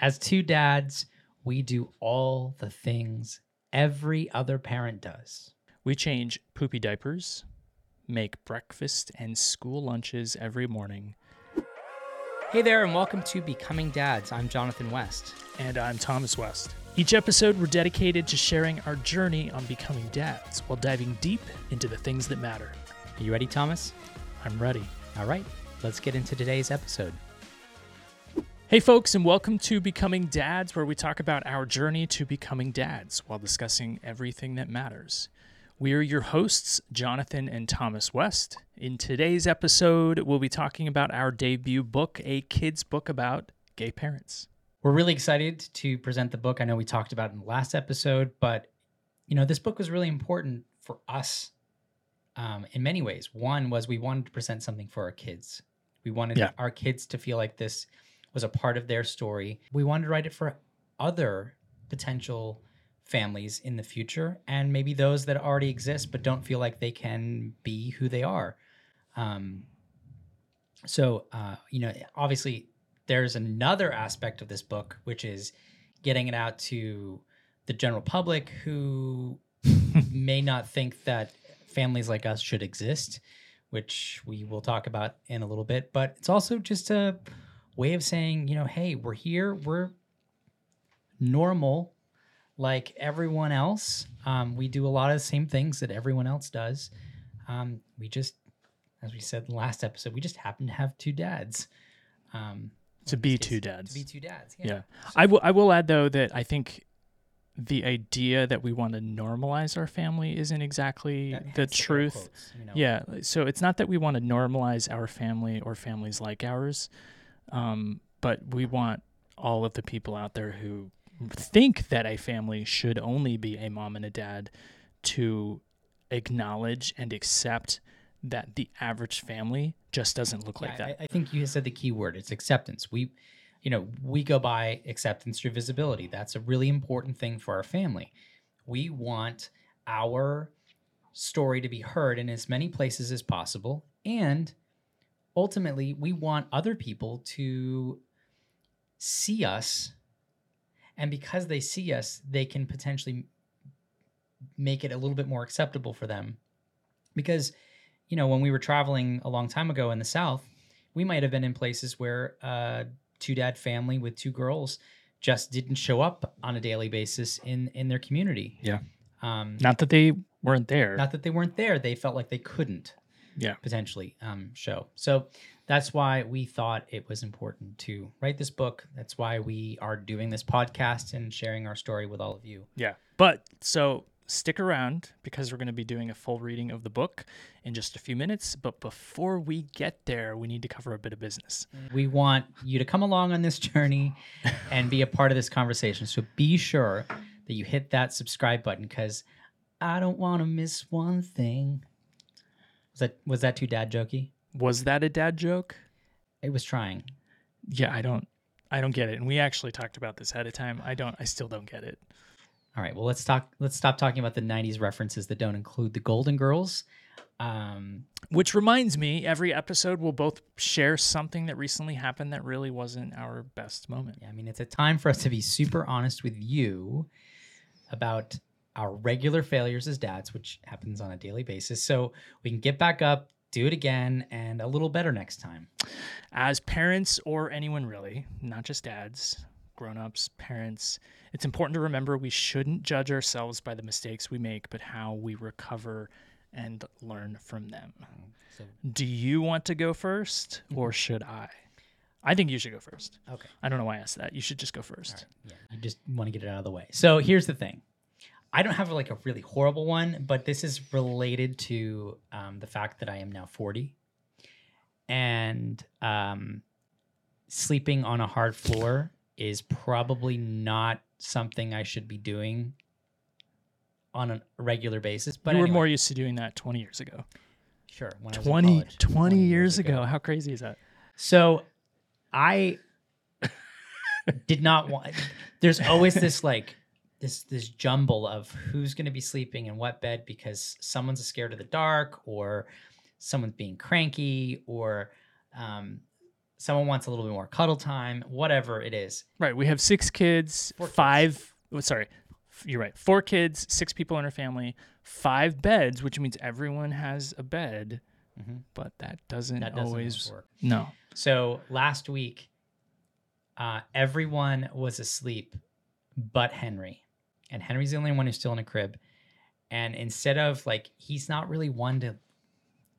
As two dads, we do all the things every other parent does. We change poopy diapers, make breakfast and school lunches every morning. Hey there, and welcome to Becoming Dads. I'm Jonathan West. And I'm Thomas West. Each episode, we're dedicated to sharing our journey on becoming dads while diving deep into the things that matter. Are you ready, Thomas? I'm ready. All right, let's get into today's episode. Hey, folks, and welcome to Becoming Dads, where we talk about our journey to becoming dads while discussing everything that matters. We are your hosts, Jonathan and Thomas West. In today's episode, we'll be talking about our debut book, a kid's book about gay parents. We're really excited to present the book. I know we talked about it in the last episode, but you know, this book was really important for us um, in many ways. One was we wanted to present something for our kids. We wanted Yeah. our kids to feel like this was a part of their story. We wanted to write it for other potential families in the future and maybe those that already exist but don't feel like they can be who they are. Um, so, uh, you know, obviously, there's another aspect of this book, which is getting it out to the general public who may not think that families like us should exist, which we will talk about in a little bit. But it's also just a way of saying, you know, hey, we're here, we're normal like everyone else. Um, we do a lot of the same things that everyone else does. Um, we just, as we said in the last episode, we just happen to have two dads. Um, To be two dads. To be two dads. Yeah. Yeah. I will I will add though that I think the idea that we want to normalize our family isn't exactly the truth. quotes, you know. Yeah. So it's not that we want to normalize our family or families like ours, um, but we want all of the people out there who think that a family should only be a mom and a dad to acknowledge and accept that the average family just doesn't look like that. I, I think you said the key word. It's acceptance. We, you know, we go by acceptance through visibility. That's a really important thing for our family. We want our story to be heard in as many places as possible, and ultimately, we want other people to see us. And because they see us, they can potentially make it a little bit more acceptable for them. Because you know, when we were traveling a long time ago in the South, we might have been in places where a two dad family with two girls just didn't show up on a daily basis in in their community. Yeah. Um, Not that they weren't there. not that they weren't there, they felt like they couldn't yeah. potentially um, show. So that's why we thought it was important to write this book. That's why we are doing this podcast and sharing our story with all of you. Yeah. But so stick around because we're going to be doing a full reading of the book in just a few minutes. But before we get there, we need to cover a bit of business. We want you to come along on this journey and be a part of this conversation. So be sure that you hit that subscribe button because I don't want to miss one thing. Was that was that too dad jokey? Was that a dad joke? It was trying. Yeah, I don't I don't get it. And we actually talked about this ahead of time. I don't I still don't get it. All right. Well, let's talk. Let's stop talking about the '90s references that don't include the Golden Girls. Um, Which reminds me, every episode we'll both share something that recently happened that really wasn't our best moment. yeah, I mean, it's a time for us to be super honest with you about our regular failures as dads, which happens on a daily basis, so we can get back up, do it again, and a little better next time. as parents or anyone really, not just dads, grown-ups, parents, it's important to remember we shouldn't judge ourselves by the mistakes we make, but how we recover and learn from them. So, Do you want to go first mm-hmm. or should I? I think you should go first. okay. I don't know why I asked that. You should just go first. Yeah, you just want to get it out of the way. So here's the thing. I don't have like a really horrible one, but this is related to um, the fact that I am now 40 and um, sleeping on a hard floor is probably not something I should be doing on a regular basis. But you were anyway, more used to doing that 20 years ago. sure. When I was in 20, college, 20, years ago. How crazy is that? So I did not want there's always this like this this jumble of who's going to be sleeping in what bed because someone's scared of the dark or someone's being cranky or um, someone wants a little bit more cuddle time, whatever it is. Right. We have six kids, Four kids. five. oh, sorry, you're right. Four kids, six people in our family, five beds, which means everyone has a bed. Mhm. But that doesn't, That doesn't always work. No. So last week, uh, everyone was asleep but Henry. And Henry's the only one who's still in a crib. And instead of like, he's not really one to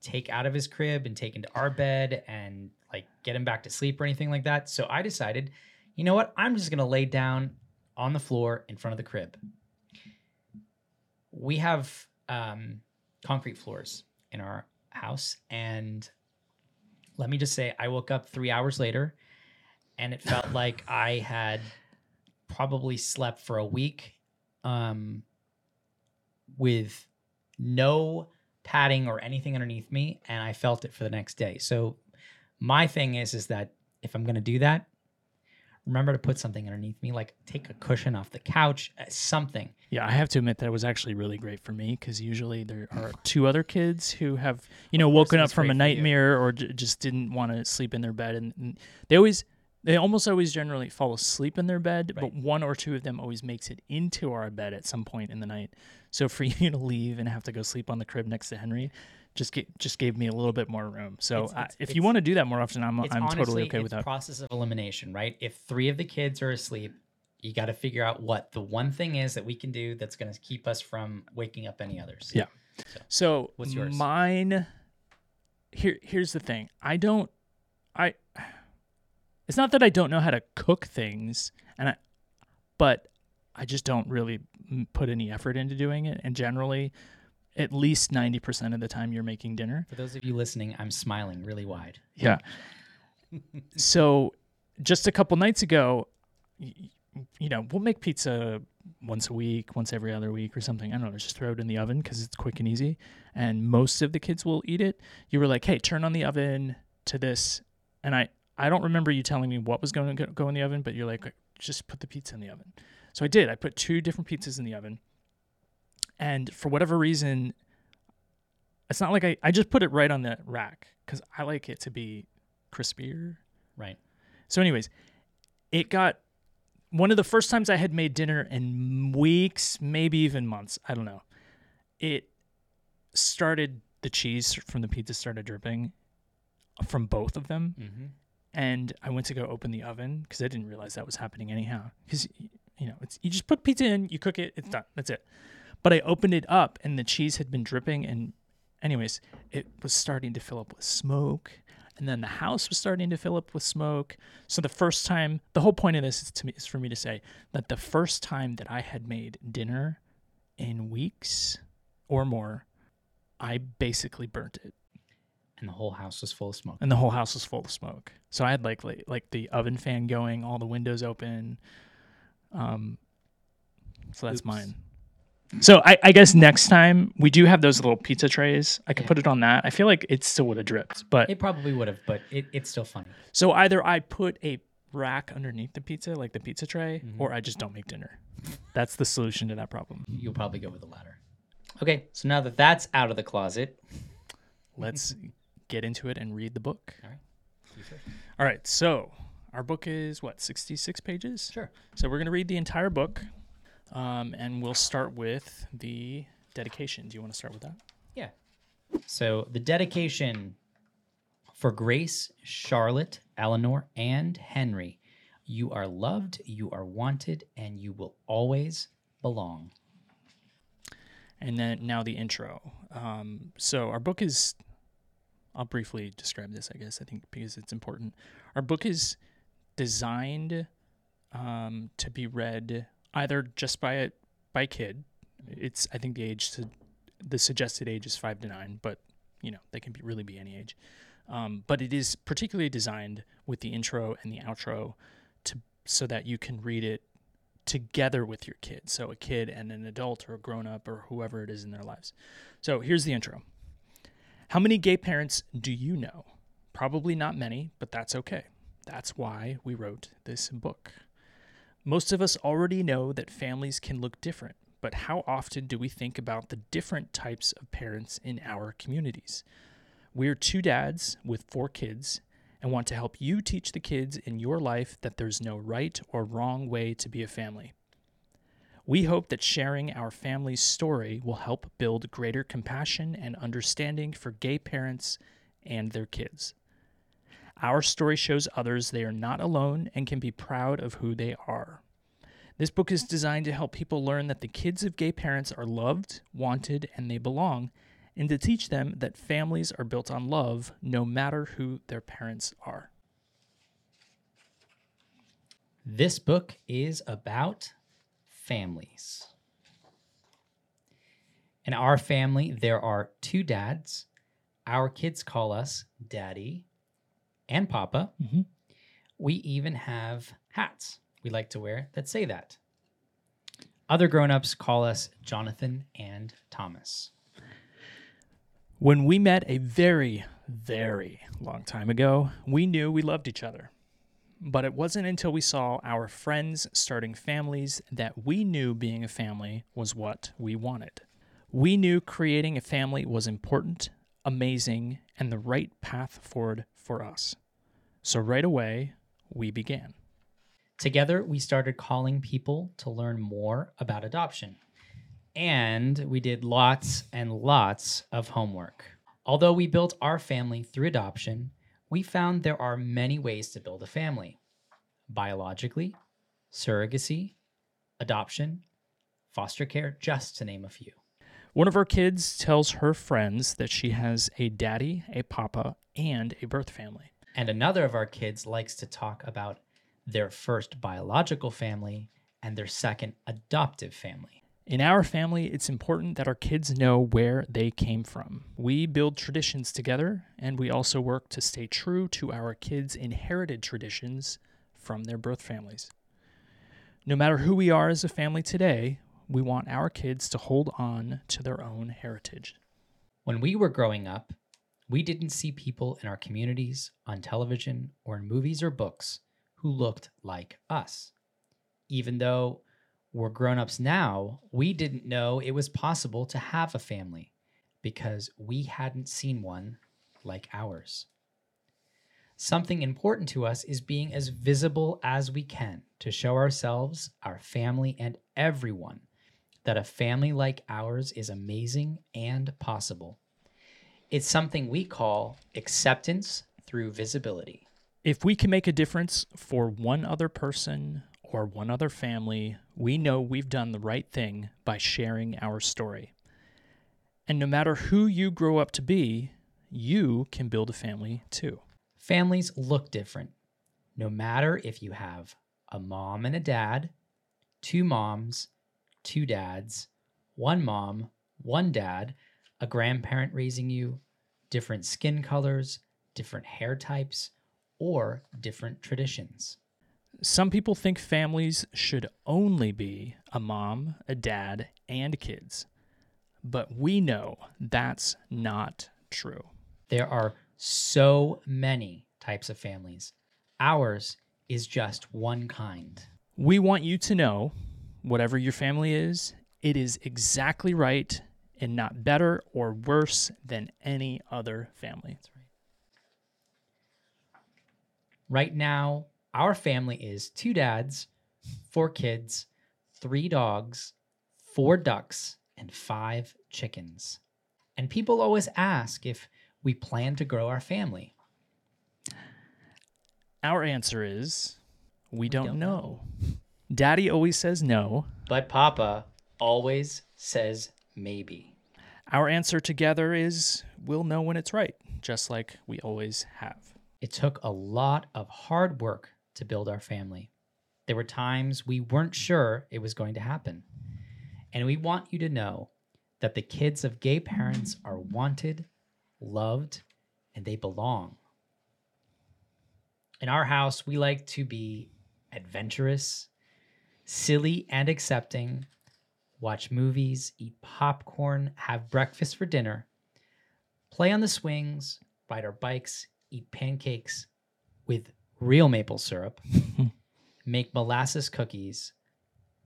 take out of his crib and take into our bed and like get him back to sleep or anything like that. So I decided, you know what? I'm just going to lay down on the floor in front of the crib. We have um, concrete floors in our house. And let me just say, I woke up three hours later and it felt like I had probably slept for a week um, with no padding or anything underneath me. And I felt it for the next day. So my thing is, is that if I'm going to do that, remember to put something underneath me, like take a cushion off the couch, uh, something. Yeah, I have to admit that was actually really great for me because usually there are two other kids who have, you know, woken up from a great for you. nightmare or j- just didn't want to sleep in their bed, and, and they always, they almost always generally fall asleep in their bed, but one or two of them always makes it into our bed at some point in the night. So for you to leave and have to go sleep on the crib next to Henry, just just gave me a little bit more room. So It's- I, if you want to do that more often, I'm It's I'm honestly, totally okay it's with that. process of elimination, right? If three of the kids are asleep, you got to figure out what the one thing is that we can do that's going to keep us from waking up any others. Yeah. So What's yours? Mine. Here, here's the thing. I don't. I. It's not that I don't know how to cook things, and I, but I just don't really put any effort into doing it. And generally, at least ninety percent of the time, you're making dinner. For those of you listening, I'm smiling really wide. Yeah. so, just a couple nights ago, you know, we'll make pizza once a week, once every other week or something. I don't know, just throw it in the oven because it's quick and easy. And most of the kids will eat it. You were like, hey, turn on the oven to this. And I, I don't remember you telling me what was going to go in the oven, but you're like, just put the pizza in the oven. So I did. I put two different pizzas in the oven. And for whatever reason, it's not like I, I just put it right on the rack because I like it to be crispier. Right. So, anyways, it got one of the first times I had made dinner in weeks, maybe even months. I don't know. It started, the cheese from the pizza started dripping from both of them. Mm-hmm. And I went to go open the oven because I didn't realize that was happening anyhow. Because, you know, it's you just put pizza in, you cook it, it's done. That's it. But I opened it up and the cheese had been dripping. And, anyways, it was starting to fill up with smoke and then the house was starting to fill up with smoke. So the first time, the whole point of this is to me is for me to say that the first time that I had made dinner in weeks or more, I basically burnt it, And the whole house was full of smoke. and the whole house was full of smoke. So I had like like, like the oven fan going, all the windows open. Um, so that's Oops. mine. So I, I guess next time we do have those little pizza trays. I could Yeah. put it on that. I feel like it still would have dripped, but It probably would have, but it, it's still funny. So either I put a rack underneath the pizza, like the pizza tray, Mhm. or I just don't make dinner. That's the solution to that problem. You'll probably go with the latter. Okay, so now that that's out of the closet, Let's get into it and read the book. All right. All right. So our book is what, 66 pages? Sure. So we're going to read the entire book. Um, and we'll start with the dedication. Do you want to start with that? Yeah. So the dedication for Grace, Charlotte, Eleanor, and Henry. You are loved, you are wanted, and you will always belong. And then now the intro. Um, so our book is, I'll briefly describe this, I guess, I think, because it's important. Our book is designed um, to be read either just by a by kid. It's I think the age to the suggested age is five to nine, but you know they can be really be any age. Um, but it is particularly designed with the intro and the outro to so that you can read it together with your kid. So a kid and an adult or a grown up or whoever it is in their lives. So here's the intro. How many gay parents do you know? Probably not many, but that's okay. That's why we wrote this book. Most of us already know that families can look different, but how often do we think about the different types of parents in our communities? We're two dads with four kids, and want to help you teach the kids in your life that there's no right or wrong way to be a family. We hope that sharing our family's story will help build greater compassion and understanding for gay parents and their kids. Our story shows others they are not alone and can be proud of who they are. This book is designed to help people learn that the kids of gay parents are loved, wanted, and they belong, and to teach them that families are built on love no matter who their parents are. This book is about families. In our family, there are two dads. Our kids call us daddy and papa. Mhm. We even have hats we like to wear that say that. Other grown-ups call us Jonathan and Thomas. When we met a very, very long time ago, we knew we loved each other. But it wasn't until we saw our friends starting families that we knew being a family was what we wanted. We knew creating a family was important, amazing, and the right path forward for us. So right away, we began. Together, we started calling people to learn more about adoption. And we did lots and lots of homework. Although we built our family through adoption, we found there are many ways to build a family biologically, surrogacy, adoption, foster care, just to name a few. One of our kids tells her friends that she has a daddy, a papa, and a birth family. And another of our kids likes to talk about their first biological family and their second adoptive family. In our family, it's important that our kids know where they came from. We build traditions together, and we also work to stay true to our kids' inherited traditions from their birth families. No matter who we are as a family today, we want our kids to hold on to their own heritage. When we were growing up, we didn't see people in our communities, on television, or in movies or books who looked like us. Even though we're grown ups now, we didn't know it was possible to have a family because we hadn't seen one like ours. Something important to us is being as visible as we can to show ourselves, our family, and everyone that a family like ours is amazing and possible. It's something we call acceptance through visibility. If we can make a difference for one other person or one other family, we know we've done the right thing by sharing our story. And no matter who you grow up to be, you can build a family too. Families look different. No matter if you have a mom and a dad, two moms, two dads, one mom, one dad, a grandparent raising you, different skin colors, different hair types, or different traditions. Some people think families should only be a mom, a dad, and kids. But we know that's not true. There are so many types of families. Ours is just one kind. We want you to know whatever your family is, it is exactly right and not better or worse than any other family. That's right. Right now, our family is two dads, four kids, three dogs, four ducks, and five chickens. And people always ask if we plan to grow our family. Our answer is we, don't, don't know. Daddy always says no. But Papa always says maybe. Our answer together is we'll know when it's right, just like we always have. It took a lot of hard work to build our family. There were times we weren't sure it was going to happen. And we want you to know that the kids of gay parents are wanted, loved, and they belong. In our house, we like to be adventurous, silly, and accepting, watch movies, eat popcorn, have breakfast for dinner, play on the swings, ride our bikes, eat pancakes with real maple syrup, make molasses cookies,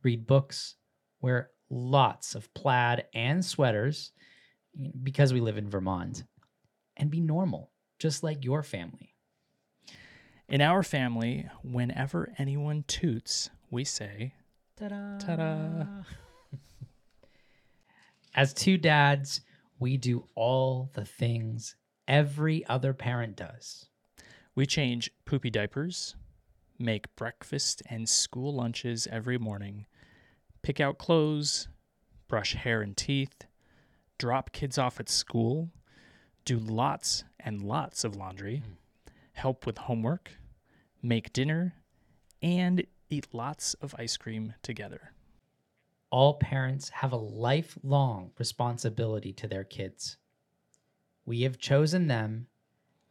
read books, wear lots of plaid and sweaters because we live in Vermont, and be normal, just like your family. In our family, whenever anyone toots, we say, Ta-da. Ta-da. As two dads, we do all the things every other parent does. We change poopy diapers, make breakfast and school lunches every morning, pick out clothes, brush hair and teeth, drop kids off at school, do lots and lots of laundry, hmm. help with homework, make dinner, and eat lots of ice cream together. All parents have a lifelong responsibility to their kids. We have chosen them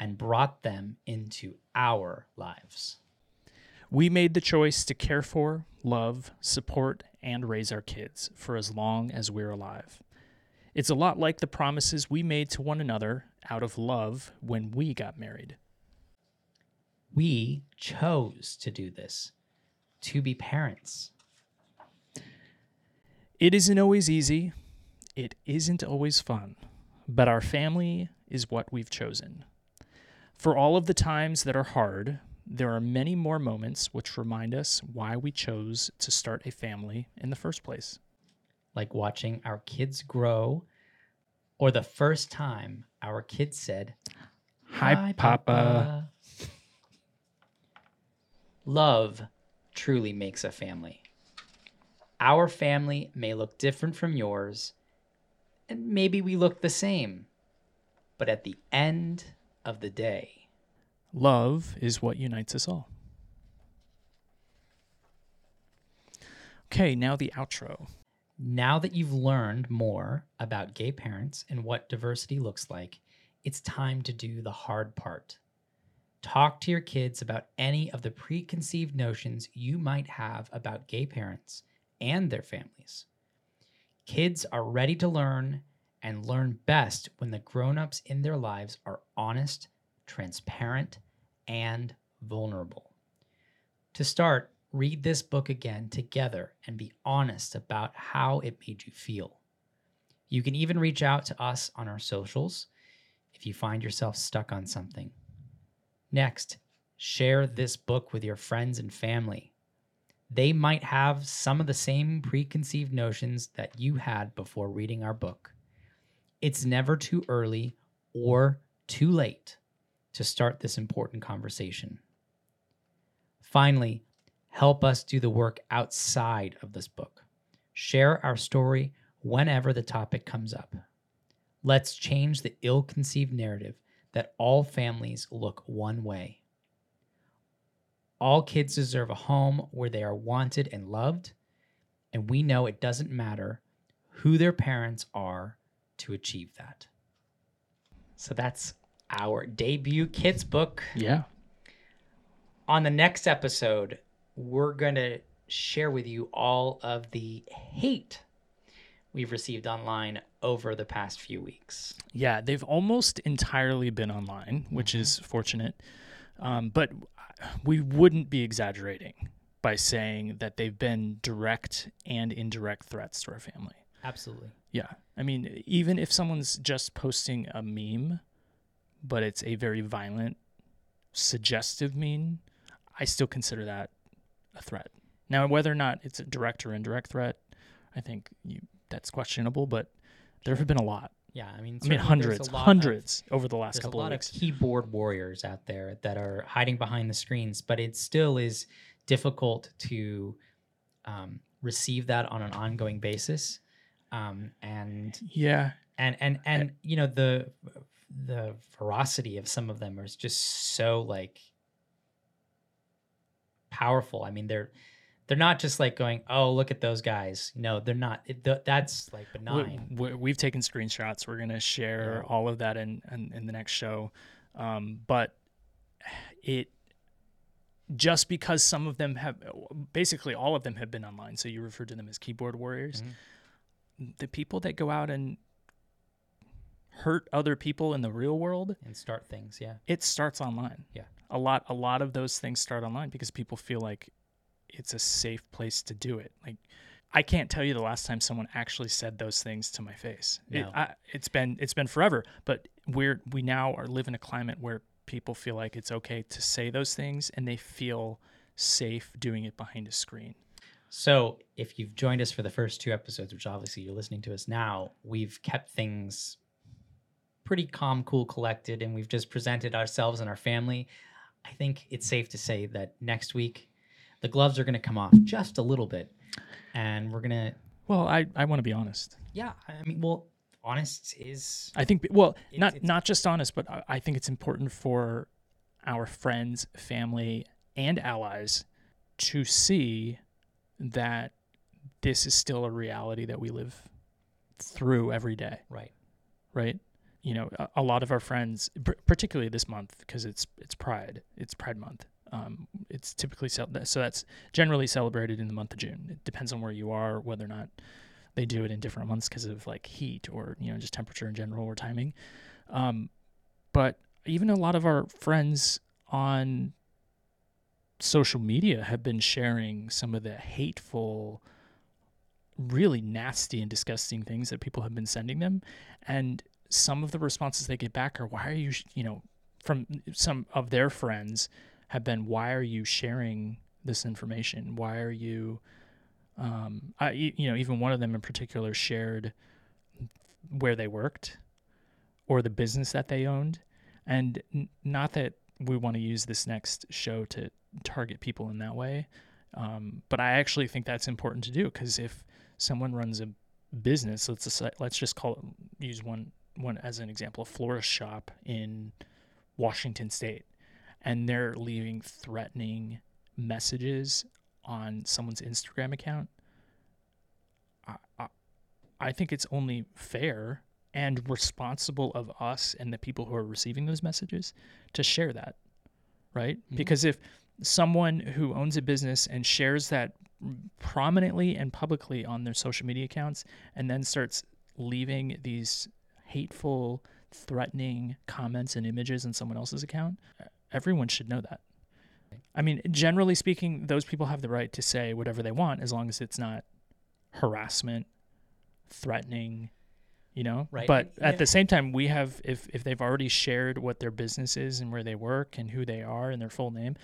and brought them into our lives. We made the choice to care for, love, support, and raise our kids for as long as we're alive. It's a lot like the promises we made to one another out of love when we got married. We chose to do this, to be parents. It isn't always easy, it isn't always fun, but our family is what we've chosen. For all of the times that are hard, there are many more moments which remind us why we chose to start a family in the first place. like watching our kids grow, or the first time our kids said, Hi, Papa. Love truly makes a family. Our family may look different from yours, and maybe we look the same, but at the end of the day, Love is what unites us all. Okay, now the outro. Now that you've learned more about gay parents and what diversity looks like, it's time to do the hard part. Talk to your kids about any of the preconceived notions you might have about gay parents and their families. Kids are ready to learn and learn best when the grown-ups in their lives are honest, transparent, and vulnerable. To start, read this book again together and be honest about how it made you feel. You can even reach out to us on our socials if you find yourself stuck on something. Next, share this book with your friends and family. They might have some of the same preconceived notions that you had before reading our book. It's never too early or too late to start this important conversation. Finally, help us do the work outside of this book. Share our story whenever the topic comes up. Let's change the ill conceived narrative that all families look one way. All kids deserve a home where they are wanted and loved, and we know it doesn't matter who their parents are to achieve that. So that's our debut kids book Yeah. on the next episode, we're going to share with you all of the hate we've received online over the past few weeks. Yeah, they've almost entirely been online, which is fortunate. Um, but we wouldn't be exaggerating by saying that they've been direct and indirect threats to our family. Absolutely. Yeah. I mean, even if someone's just posting a meme, but it's a very violent, suggestive meme, I still consider that a threat. Now, whether or not it's a direct or indirect threat, I think you, that's questionable, but there have been a lot. Yeah, I mean, I mean, hundreds, lot of- hundreds over the last couple of weeks. There's a lot of keyboard warriors out there that are hiding behind the screens, but it still is difficult to um, receive that on an ongoing basis. Um, and yeah. and and and you know the the ferocity of some of them is just so like powerful i mean they're they're not just like going oh look at those guys no they're not it, th- that's like benign We, have taken screenshots. We're gonna share Yeah. all of that in, in in the next show. Um, but it just because some of them have basically all of them have been online. So you refer to them as keyboard warriors. Mhm. The people that go out and hurt other people in the real world, and start things yeah it starts online. Yeah. A lot a lot of those things start online because people feel like it's a safe place to do it. Like I can't tell you the last time someone actually said those things to my face. It, I, it's been it's been forever, but we're we now are live in a climate where people feel like it's okay to say those things and they feel safe doing it behind a screen. So, if you've joined us for the first two episodes, which obviously you're listening to us now, we've kept things pretty calm, cool, collected, and we've just presented ourselves and our family. I think it's safe to say that next week the gloves are going to come off just a little bit, and we're going to. Well, I, I want to be honest. Yeah, I mean, well, honest is. I think well, It- not it's- not just honest, but I, I think it's important for our friends, family, and allies to see that this is still a reality that we live through every day, Right. right? You know, a, a lot of our friends, pr- particularly this month, because it's it's Pride, it's Pride Month. Um, it's typically so that's generally celebrated in the month of June. It depends on where you are, whether or not they do it in different months because of like heat or you know just temperature in general or timing. Um, but even a lot of our friends on social media have been sharing some of the hateful, really nasty and disgusting things that people have been sending them, and some of the responses they get back are, "Why are you, sh-" you know, from some of their friends have been, "Why are you sharing this information? Why are you?" Um, I, you know, even one of them in particular shared where they worked or the business that they owned, and n- not that we want to use this next show to target people in that way, um, but I actually think that's important to do because if someone runs a business, let's just, let's just call it use one one as an example, a florist shop in Washington State, and they're leaving threatening messages on someone's Instagram account. I, I, I think it's only fair and responsible of us and the people who are receiving those messages to share that, right? Mhm. Because if someone who owns a business and shares that prominently and publicly on their social media accounts and then starts leaving these hateful, threatening comments and images on someone else's account, everyone should know that. I mean, generally speaking, those people have the right to say whatever they want as long as it's not harassment, threatening, you know. Right. But Yeah. at the same time, we have if if they've already shared what their business is and where they work and who they are and their full name,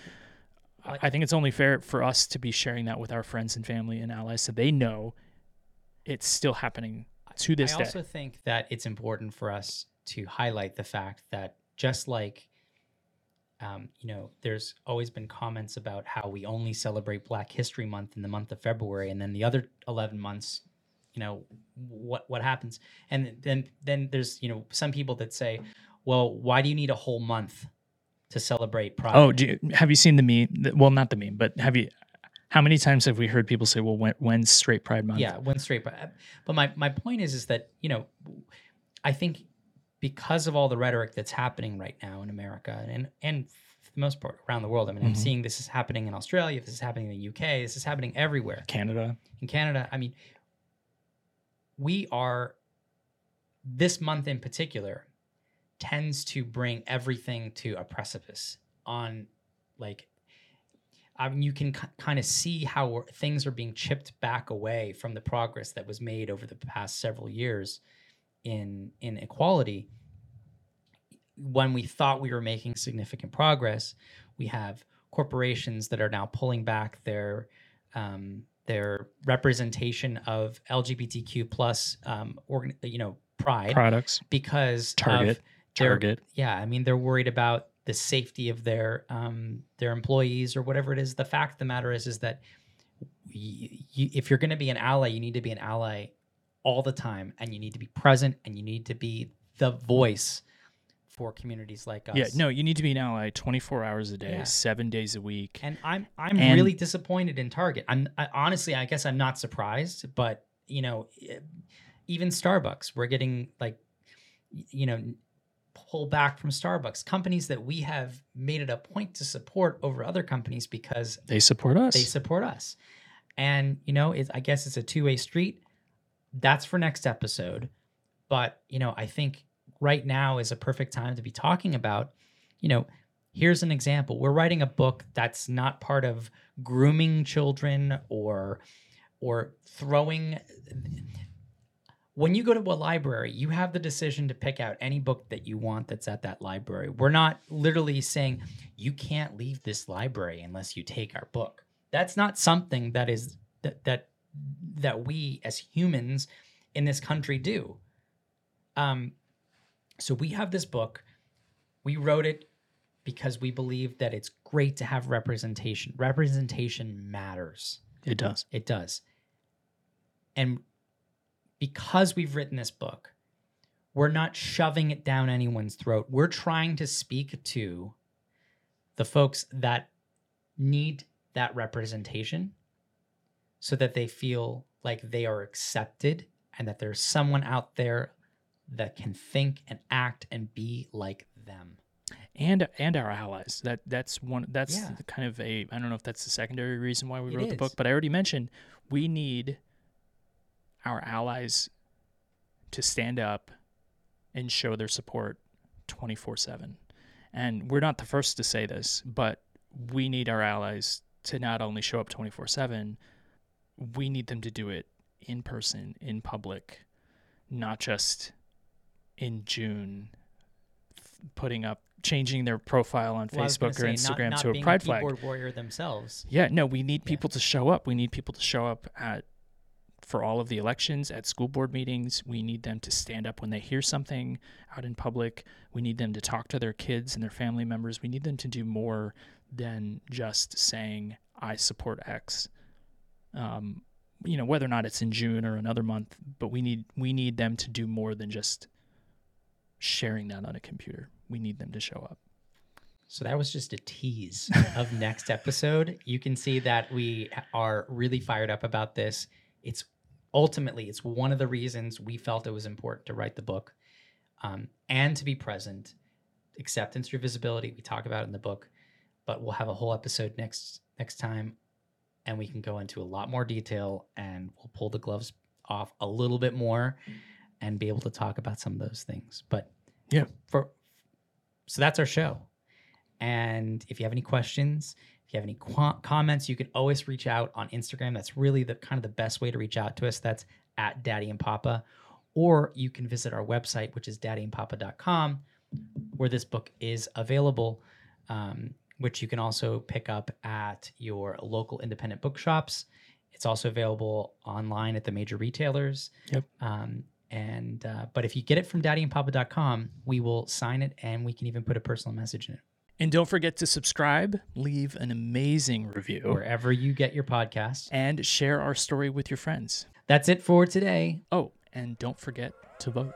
Like- I think it's only fair for us to be sharing that with our friends and family and allies so they know it's still happening to this I day. I also think that it's important for us to highlight the fact that just like, um, you know, there's always been comments about how we only celebrate Black History Month in the month of February, and then the other 11 months, you know, what what happens? And then then there's you know some people that say, well, why do you need a whole month to celebrate Pride? Oh, do you, have you seen the meme? Well, not the meme, but have you? How many times have we heard people say, "Well, when, when's Straight Pride Month?" Yeah, one straight. Pride? but my my point is is that you know, I think because of all the rhetoric that's happening right now in America and and for the most part around the world. I mean, I'm Mhm. seeing this is happening in Australia. This is happening in the UK. This is happening everywhere Canada. in Canada. I mean, we are this month in particular tends to bring everything to a precipice on like I mean, you can kind of see how things are being chipped back away from the progress that was made over the past several years in in equality. When we thought we were making significant progress, we have corporations that are now pulling back their um, their representation of LGBTQ plus um, organ, you know pride Products. because Target. their- Target. yeah, I mean they're worried about the safety of their um, their employees or whatever it is. The fact of the matter is is that y you, if you're going to be an ally, you need to be an ally all the time, and you need to be present, and you need to be the voice for communities like us. Yeah, no, you need to be an ally 24 hours a day, Yeah. seven days a week. And I'm I'm And- really disappointed in Target. I'm I, honestly, I guess I'm not surprised, but you know, even Starbucks, we're getting like, you know, pull back from Starbucks, companies that we have made it a point to support over other companies because They support us. they support us. And you know, it's, I guess it's a two way street. That's for next episode. But you know, I think right now is a perfect time to be talking about. You know, here's an example. We're writing a book that's not part of grooming children or or throwing when you go to a library, you have the decision to pick out any book that you want that's at that library. We're not literally saying you can't leave this library unless you take our book. That's not something that is that that that we as humans in this country do. Um, so we have this book. We wrote it because we believe that it's great to have representation. Representation matters. It does. It does. And because we've written this book, we're not shoving it down anyone's throat. We're trying to speak to the folks that need that representation so that they feel like they are accepted and that there's someone out there that can think and act and be like them. And and our allies. That that's one that's Yeah. kind of a I don't know if that's the secondary reason why we It wrote the book, but I already mentioned we need our allies to stand up and show their support 24/7. And we're not the first to say this, but we need our allies to not only show up 24/7, we need them to do it in person, in public, not just in June putting up changing their profile on Well, I was gonna Facebook or say, Instagram not to a pride flag. warrior themselves. Yeah, no, we need Yeah. people to show up. We need people to show up at for all of the elections, at school board meetings. We need them to stand up when they hear something out in public. We need them to talk to their kids and their family members. We need them to do more than just saying I support X. Um, you know, whether or not it's in June or another month, but we need we need them to do more than just sharing that on a computer. We need them to show up. So that was just a tease of next episode. You can see that we are really fired up about this. It's ultimately it's one of the reasons we felt it was important to write the book um, and to be present. Acceptance through visibility we talk about in the book, but we'll have a whole episode next next time, and we can go into a lot more detail and we'll pull the gloves off a little bit more and be able to talk about some of those things. But Yeah. for so that's our show. And if you have any questions, if you have any qu- comments, you can always reach out on Instagram. That's really the kind of the best way to reach out to us. That's at Daddy and Papa. Or you can visit our website, which is daddyandpapa.com, where this book is available, um, which you can also pick up at your local independent bookshops. It's also available online at the major retailers. Yep. Um, and uh, but if you get it from daddyandpapa.com, we will sign it and we can even put a personal message in it. And don't forget to subscribe, leave an amazing review. wherever you get your podcasts. and share our story with your friends. That's it for today. Oh, and don't forget to vote.